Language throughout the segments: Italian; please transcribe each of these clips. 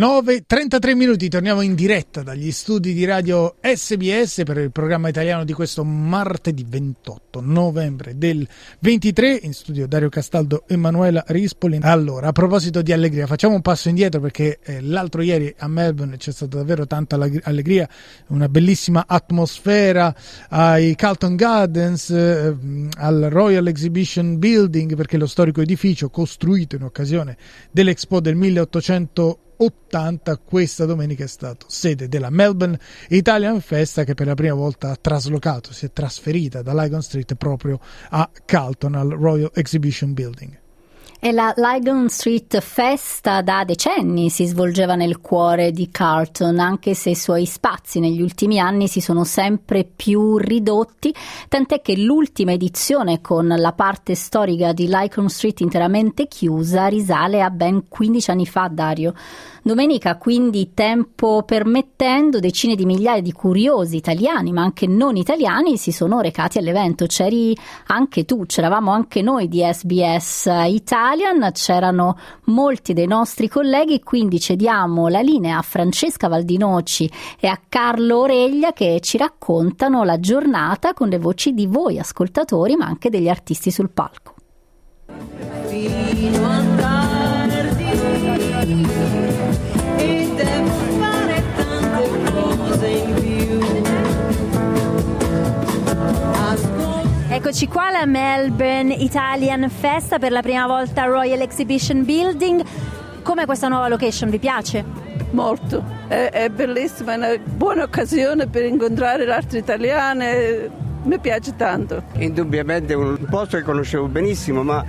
9.33 minuti, torniamo in diretta dagli studi di radio SBS per il programma italiano di questo martedì 28 novembre del 23, in studio Dario Castaldo e Emanuela Rispoli. Allora, a proposito di allegria, facciamo un passo indietro perché eh, l'altro ieri a Melbourne c'è stata davvero tanta allegria, una bellissima atmosfera ai Carlton Gardens, eh, al Royal Exhibition Building, perché lo storico edificio costruito in occasione dell'Expo del 1800 80 questa domenica è stato sede della Melbourne Italian Festa che per la prima volta ha traslocato, si è trasferita da Lygon Street proprio a Carlton al Royal Exhibition Building. E la Lygon Street Festa da decenni si svolgeva nel cuore di Carlton, anche se i suoi spazi negli ultimi anni si sono sempre più ridotti, tant'è che l'ultima edizione con la parte storica di Lygon Street interamente chiusa risale a ben 15 anni fa, Dario. Domenica, quindi, tempo permettendo, decine di migliaia di curiosi italiani, ma anche non italiani, si sono recati all'evento. C'eri anche tu, c'eravamo anche noi di SBS Italian, c'erano molti dei nostri colleghi, quindi cediamo la linea a Francesca Valdinoci e a Carlo Oreglia che ci raccontano la giornata con le voci di voi ascoltatori, ma anche degli artisti sul palco. Fino a tardi. Eccoci qua alla Melbourne Italian Festa per la prima volta Royal Exhibition Building. Come questa nuova location vi piace? Molto, è, è bellissima, è una buona occasione per incontrare l'arte italiana, mi piace tanto. Indubbiamente un posto che conoscevo benissimo, ma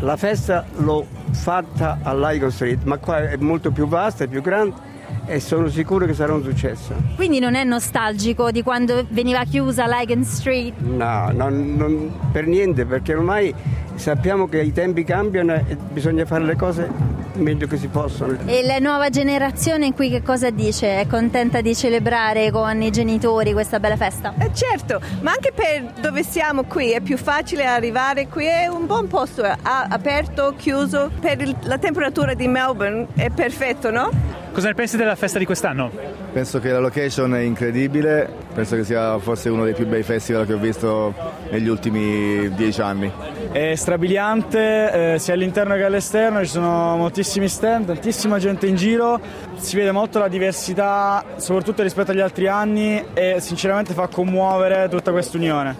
la festa l'ho fatta all'Igon Street, ma qua è molto più vasta, è più grande e sono sicuro che sarà un successo. Quindi non è nostalgico di quando veniva chiusa Ligon Street? No, non, non, per niente, perché ormai sappiamo che i tempi cambiano e bisogna fare le cose meglio che si possono. E la nuova generazione qui che cosa dice? È contenta di celebrare con i genitori questa bella festa? Eh certo, ma anche per dove siamo qui è più facile arrivare qui, è un buon posto, aperto, chiuso, per il, la temperatura di Melbourne è perfetto, no? Cosa ne pensi della festa di quest'anno? Penso che la location è incredibile, penso che sia forse uno dei più bei festival che ho visto negli ultimi dieci anni. È strabiliante eh, sia all'interno che all'esterno, ci sono moltissimi stand, tantissima gente in giro, si vede molto la diversità soprattutto rispetto agli altri anni e sinceramente fa commuovere tutta questa unione.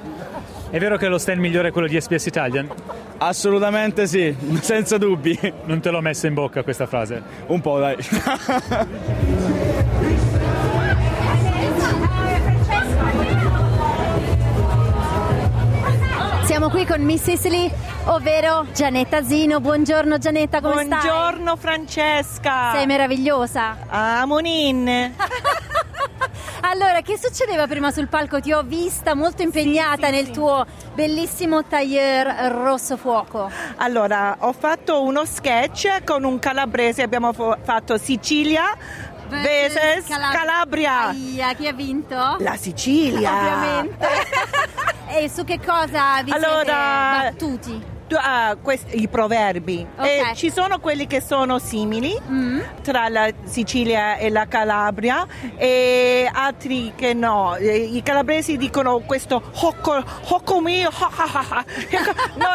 È vero che lo stand migliore è quello di SBS Italian? Assolutamente sì, senza dubbi. Non te l'ho messa in bocca questa frase? Un po', dai. Siamo qui con Miss Sicily, ovvero Gianetta Zino. Buongiorno Gianetta, come Buongiorno, stai? Buongiorno Francesca. Sei meravigliosa. Ah, Monin. Allora, che succedeva prima sul palco? Ti ho vista molto impegnata sì, sì, nel sì. tuo bellissimo tailleur rosso fuoco. Allora, ho fatto uno sketch con un calabrese, abbiamo fatto Sicilia, Calab- Calabria. Aia, chi ha vinto? La Sicilia. Ovviamente. e su che cosa vi allora, siete battuti? Uh, questi, i proverbi. Okay. ci sono quelli che sono simili mm. tra la Sicilia e la Calabria e altri che no. I calabresi dicono questo hocco, hocco mio, ha, ha, ha. no,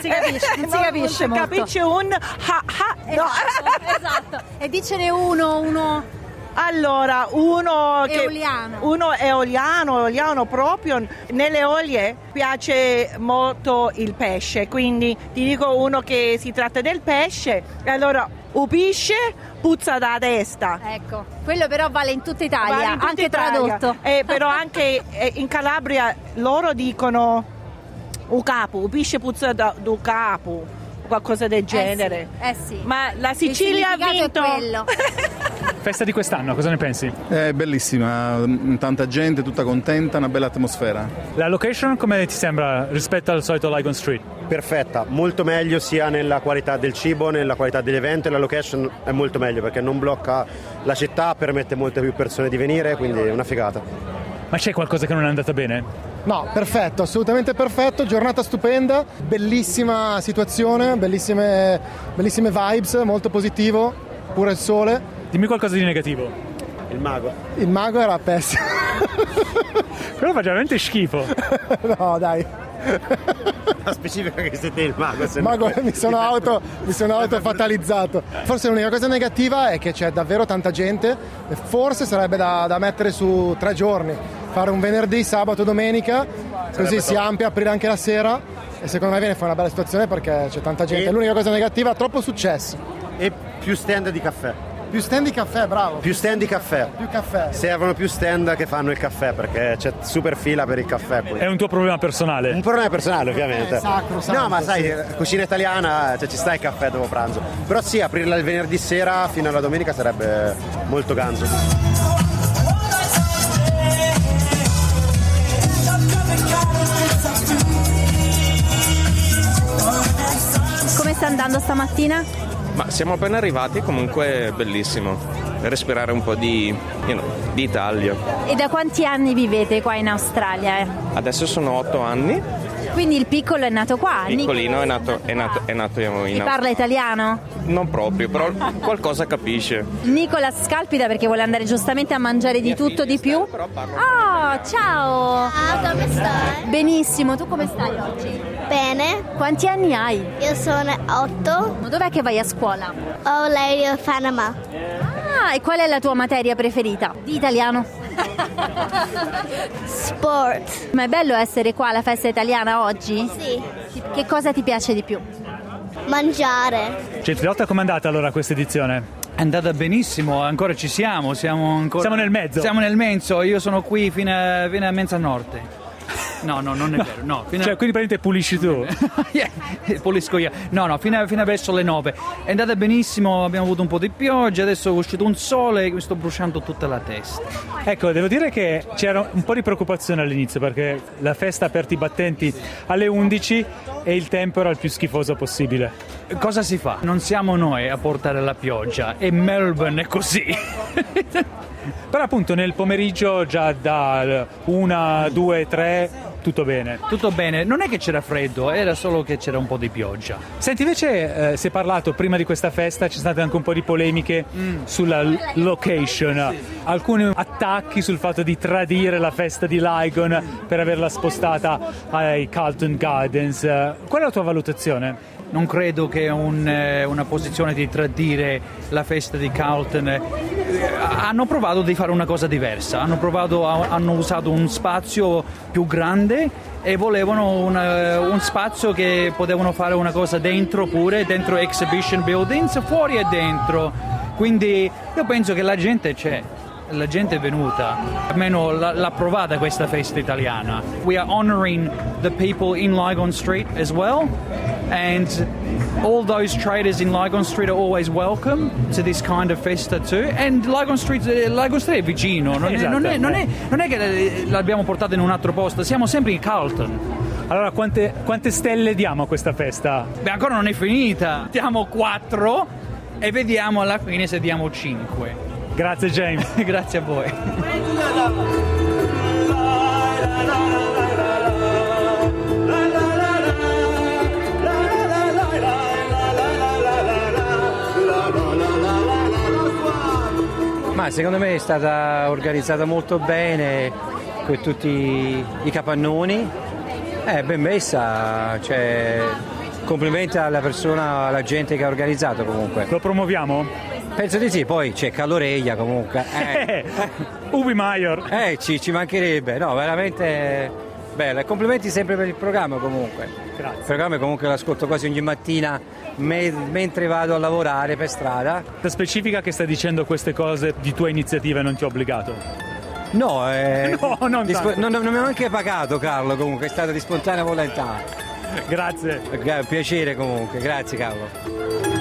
si capisce, non si capisce non capisce un ha ha. No. Esatto, esatto. E dicene uno, uno allora, uno, eoliano. Che, uno eoliano, eoliano proprio, nelle olie piace molto il pesce, quindi ti dico uno che si tratta del pesce, allora upisce, puzza da testa. Ecco, quello però vale in tutta Italia, vale in tutta anche Italia. tradotto. Eh, però anche eh, in Calabria loro dicono u capo, upisce, puzza da, do capo qualcosa del genere. Eh sì, eh sì. Ma la Sicilia ha vinto. Festa di quest'anno, cosa ne pensi? È bellissima, tanta gente, tutta contenta, una bella atmosfera. La location come ti sembra rispetto al solito Lygon Street? Perfetta, molto meglio sia nella qualità del cibo, nella qualità degli eventi, la location è molto meglio perché non blocca la città, permette a molte più persone di venire, quindi è una figata. Ma c'è qualcosa che non è andata bene? No, perfetto, assolutamente perfetto, giornata stupenda, bellissima situazione, bellissime, bellissime vibes, molto positivo, pure il sole. Dimmi qualcosa di negativo. Il mago. Il mago era pessimo. Quello fa veramente schifo. no, dai. La specifica che siete il mago. Se Mago, no... mi sono auto, mi sono auto fatalizzato. Forse l'unica cosa negativa è che c'è davvero tanta gente e forse sarebbe da, da mettere su tre giorni. Fare un venerdì, sabato, domenica, così si amplia, aprire anche la sera e secondo me viene fuori una bella situazione perché c'è tanta gente. E- L'unica cosa negativa, troppo successo. E più stand di caffè. Più stand di caffè, bravo. Più stand di caffè. Più caffè. Servono più stand che fanno il caffè perché c'è super fila per il caffè qui. È un tuo problema personale. Un problema personale ovviamente. È sacro, sacro, no, ma sai, sì. cucina italiana, cioè, ci sta il caffè dopo pranzo. Però sì, aprirla il venerdì sera fino alla domenica sarebbe molto ganzo. Come sta andando stamattina? Ma siamo appena arrivati, comunque è bellissimo. Respirare un po' di, you know, di Italia. E da quanti anni vivete qua in Australia? eh? Adesso sono otto anni, Quindi il piccolo è nato qua. piccolino, Nico- è nato, è nato, è nato in E parla italiano? Non proprio, però qualcosa capisce. Nicola scalpita perché vuole andare giustamente a mangiare di tutto di più. Oh, ciao! come stai? Benissimo, tu come stai oggi? Bene. Quanti anni hai? Io sono otto. Dov'è che vai a scuola? Ho lei a Panama. Ah, e qual è la tua materia preferita? Di italiano. Sport. Ma è bello essere qua alla festa italiana oggi? Sì. Che cosa ti piace di più? Mangiare. Centriotta, com'è andata allora questa edizione? È andata benissimo, ancora ci siamo, siamo ancora... Siamo nel mezzo. Siamo nel mezzo, io sono qui fino a, fino a mezzanotte. No, no, non è vero, no. Fino Cioè, quindi praticamente pulisci tu? Yeah, pulisco io. No, no, fino, a- fino a verso le 9. È andata benissimo, abbiamo avuto un po' di pioggia, adesso è uscito un sole e mi sto bruciando tutta la testa. Ecco, devo dire che c'era un po' di preoccupazione all'inizio perché la festa ha aperto i battenti alle 11 e il tempo era il più schifoso possibile. Cosa si fa? Non siamo noi a portare la pioggia, e Melbourne è così. Però appunto nel pomeriggio già da 1, 2, 3 tutto bene. Tutto bene, non è che c'era freddo, era solo che c'era un po' di pioggia. Senti, invece eh, si è parlato prima di questa festa, ci sono state anche un po' di polemiche sulla l- location, alcuni attacchi sul fatto di tradire la festa di Lygon per averla spostata ai Carlton Gardens. Qual è la tua valutazione? Non credo che un, eh, una posizione di tradire la festa di Carlton. Eh, hanno provato di fare una cosa diversa, hanno, provato hanno usato un spazio più grande e volevano una- un spazio che potevano fare una cosa dentro pure, dentro exhibition buildings, fuori e dentro. Quindi io penso che la gente c'è. La gente è venuta, almeno l'ha provata questa festa italiana. We are honoring the people in Lygon Street as well, and all those traders in Lygon Street are always welcome to this kind of festa too. And Lygon Street, eh, Lygon Street è vicino, non, è, non è- non è- non è che eh, l'abbiamo portata in un altro posto, siamo sempre in Carlton. Allora, quante, quante stelle diamo a questa festa? Beh, ancora non è finita, diamo 4 e vediamo alla fine se diamo 5. Grazie James. Grazie a voi. Ma secondo me è stata organizzata molto bene con tutti i capannoni. È ben messa, cioè, complimenti alla persona, alla gente che ha organizzato comunque. Lo promuoviamo? Penso di sì, poi c'è Caloreglia comunque. Eh, Ubi Maior. Eh, ci, ci mancherebbe, no, veramente bello. E complimenti sempre per il programma comunque. Grazie. Il programma comunque l'ascolto quasi ogni mattina me- mentre vado a lavorare per strada. La specifica che stai dicendo queste cose di tua iniziativa e non ti ho obbligato. No, eh, No, non di spo- tanto. non, non mi ha neanche pagato Carlo comunque, è stato di spontanea volontà. Grazie. Gra- piacere comunque, grazie Carlo.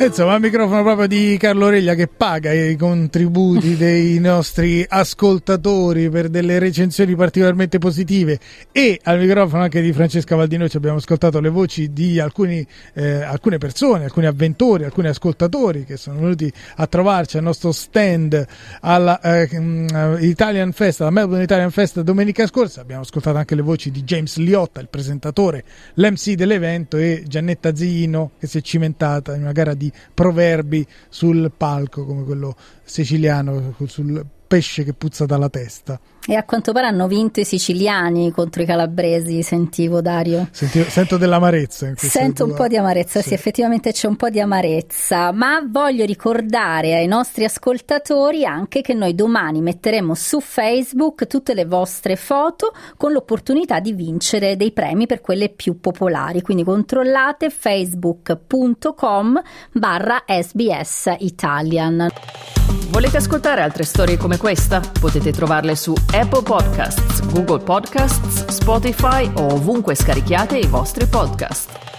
Insomma, il microfono proprio di Carlo Reglia che paga i contributi dei nostri ascoltatori per delle recensioni particolarmente positive e al microfono anche di Francesca Valdino ci abbiamo ascoltato le voci di alcuni, eh, alcune persone, alcuni avventori, alcuni ascoltatori che sono venuti a trovarci al nostro stand alla eh, mm, Italian Fest, alla Melbourne Italian Fest domenica scorsa. Abbiamo ascoltato anche le voci di James Liotta, il presentatore, l'MC dell'evento e Giannetta Zino che si è cimentata in una gara proverbi sul palco come quello siciliano sul pesce che puzza dalla testa. E a quanto pare hanno vinto i siciliani contro i calabresi, sentivo Dario. Senti, sento dell'amarezza. Sento un po' di amarezza, sì. sì, effettivamente c'è un po' di amarezza, ma voglio ricordare ai nostri ascoltatori anche che noi domani metteremo su Facebook tutte le vostre foto con l'opportunità di vincere dei premi per quelle più popolari, quindi controllate facebook.com barra sbs italian. Volete ascoltare altre storie come questa? Potete trovarle su Apple Podcasts, Google Podcasts, Spotify o ovunque scarichiate i vostri podcast.